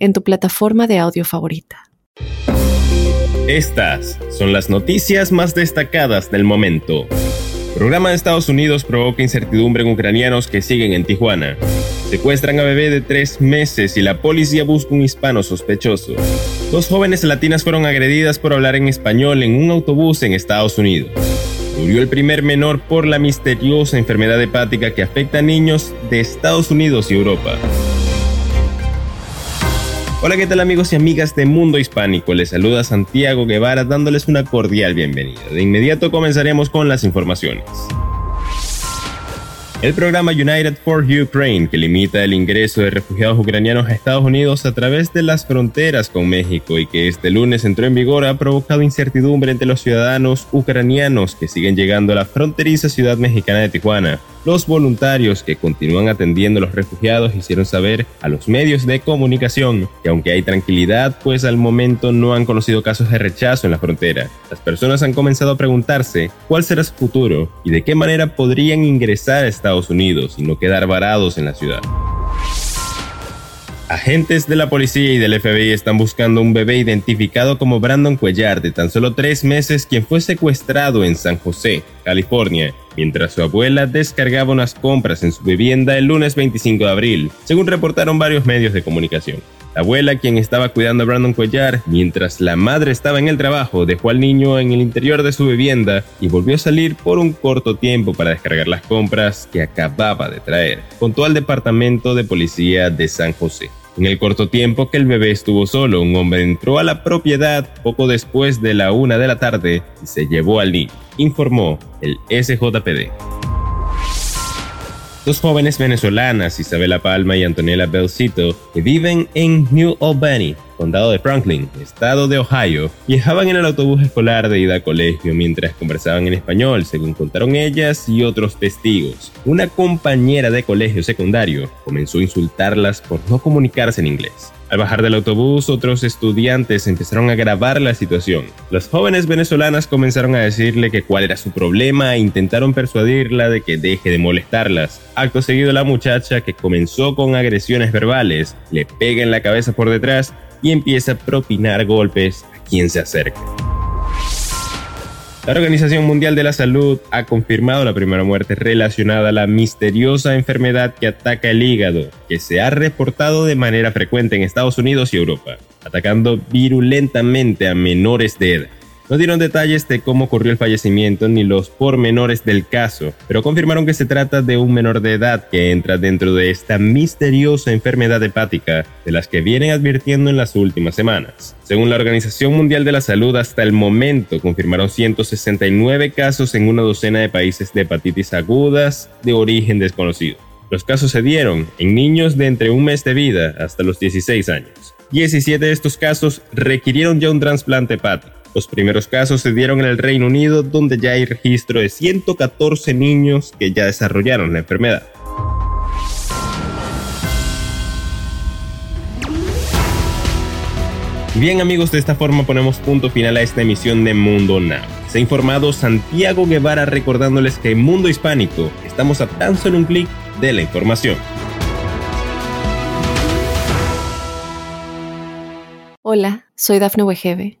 en tu plataforma de audio favorita. Estas son las noticias más destacadas del momento. Programa de Estados Unidos provoca incertidumbre en ucranianos que siguen en Tijuana. Secuestran a bebé de tres meses y la policía busca un hispano sospechoso. Dos jóvenes latinas fueron agredidas por hablar en español en un autobús en Estados Unidos. Murió el primer menor por la misteriosa enfermedad hepática que afecta a niños de Estados Unidos y Europa. Hola, ¿qué tal amigos y amigas de Mundo Hispánico? Les saluda Santiago Guevara dándoles una cordial bienvenida. De inmediato comenzaremos con las informaciones. El programa United for Ukraine, que limita el ingreso de refugiados ucranianos a Estados Unidos a través de las fronteras con México y que este lunes entró en vigor, ha provocado incertidumbre entre los ciudadanos ucranianos que siguen llegando a la fronteriza ciudad mexicana de Tijuana. Los voluntarios que continúan atendiendo a los refugiados hicieron saber a los medios de comunicación que aunque hay tranquilidad, pues al momento no han conocido casos de rechazo en la frontera. Las personas han comenzado a preguntarse cuál será su futuro y de qué manera podrían ingresar a Estados Unidos y no quedar varados en la ciudad. Agentes de la policía y del FBI están buscando un bebé identificado como Brandon Cuellar de tan solo tres meses quien fue secuestrado en San José, California, mientras su abuela descargaba unas compras en su vivienda el lunes 25 de abril, según reportaron varios medios de comunicación. La abuela, quien estaba cuidando a Brandon Cuellar, mientras la madre estaba en el trabajo, dejó al niño en el interior de su vivienda y volvió a salir por un corto tiempo para descargar las compras que acababa de traer, contó al departamento de policía de San José. En el corto tiempo que el bebé estuvo solo, un hombre entró a la propiedad poco después de la una de la tarde y se llevó al niño, informó el SJPD. Dos jóvenes venezolanas, Isabela Palma y Antonella Belcito, que viven en New Albany, condado de Franklin, estado de Ohio, viajaban en el autobús escolar de ida a colegio mientras conversaban en español, según contaron ellas y otros testigos. Una compañera de colegio secundario comenzó a insultarlas por no comunicarse en inglés. Al bajar del autobús, otros estudiantes empezaron a grabar la situación. Las jóvenes venezolanas comenzaron a decirle que cuál era su problema e intentaron persuadirla de que deje de molestarlas. Acto seguido, la muchacha, que comenzó con agresiones verbales, le pega en la cabeza por detrás y empieza a propinar golpes a quien se acerque. La Organización Mundial de la Salud ha confirmado la primera muerte relacionada a la misteriosa enfermedad que ataca el hígado, que se ha reportado de manera frecuente en Estados Unidos y Europa, atacando virulentamente a menores de edad. No dieron detalles de cómo ocurrió el fallecimiento ni los pormenores del caso, pero confirmaron que se trata de un menor de edad que entra dentro de esta misteriosa enfermedad hepática de las que vienen advirtiendo en las últimas semanas. Según la Organización Mundial de la Salud, hasta el momento confirmaron 169 casos en una docena de países de hepatitis agudas de origen desconocido. Los casos se dieron en niños de entre un mes de vida hasta los 16 años. 17 de estos casos requirieron ya un trasplante hepático. Los primeros casos se dieron en el Reino Unido, donde ya hay registro de 114 niños que ya desarrollaron la enfermedad. Bien amigos, de esta forma ponemos punto final a esta emisión de Mundo Now. Se ha informado Santiago Guevara recordándoles que en Mundo Hispánico estamos a tan solo un clic de la información. Hola, soy Dafne Wegebe